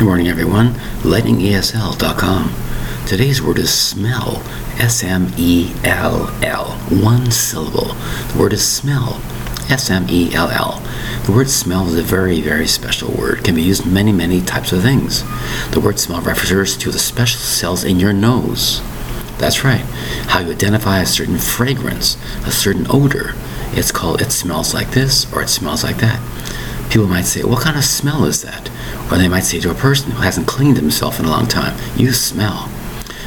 Good morning, everyone. LightningESL.com. Today's word is smell. S M E L L. One syllable. The word is smell. S M E L L. The word smell is a very, very special word. It can be used many, many types of things. The word smell refers to the special cells in your nose. That's right. How you identify a certain fragrance, a certain odor. It's called it smells like this or it smells like that. People might say, What kind of smell is that? Or they might say to a person who hasn't cleaned himself in a long time, You smell.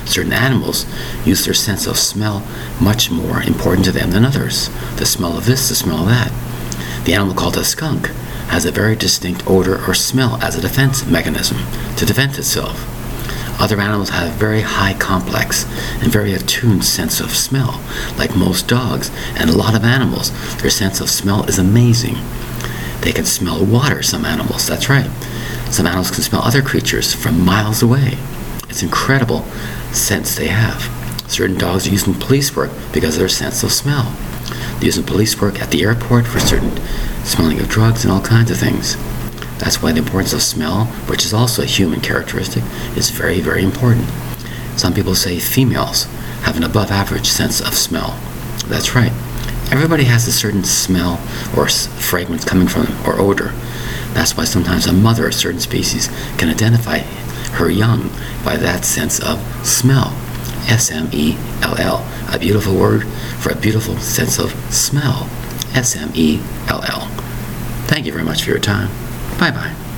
Certain animals use their sense of smell much more important to them than others. The smell of this, the smell of that. The animal called a skunk has a very distinct odor or smell as a defense mechanism to defend itself. Other animals have a very high complex and very attuned sense of smell. Like most dogs and a lot of animals, their sense of smell is amazing. They can smell water, some animals, that's right. Some animals can smell other creatures from miles away. It's incredible sense they have. Certain dogs are used in police work because of their sense of smell. They use in police work at the airport for certain smelling of drugs and all kinds of things. That's why the importance of smell, which is also a human characteristic, is very, very important. Some people say females have an above average sense of smell. That's right. Everybody has a certain smell or fragrance coming from them or odor. That's why sometimes a mother of certain species can identify her young by that sense of smell. S M E L L. A beautiful word for a beautiful sense of smell. S M E L L. Thank you very much for your time. Bye bye.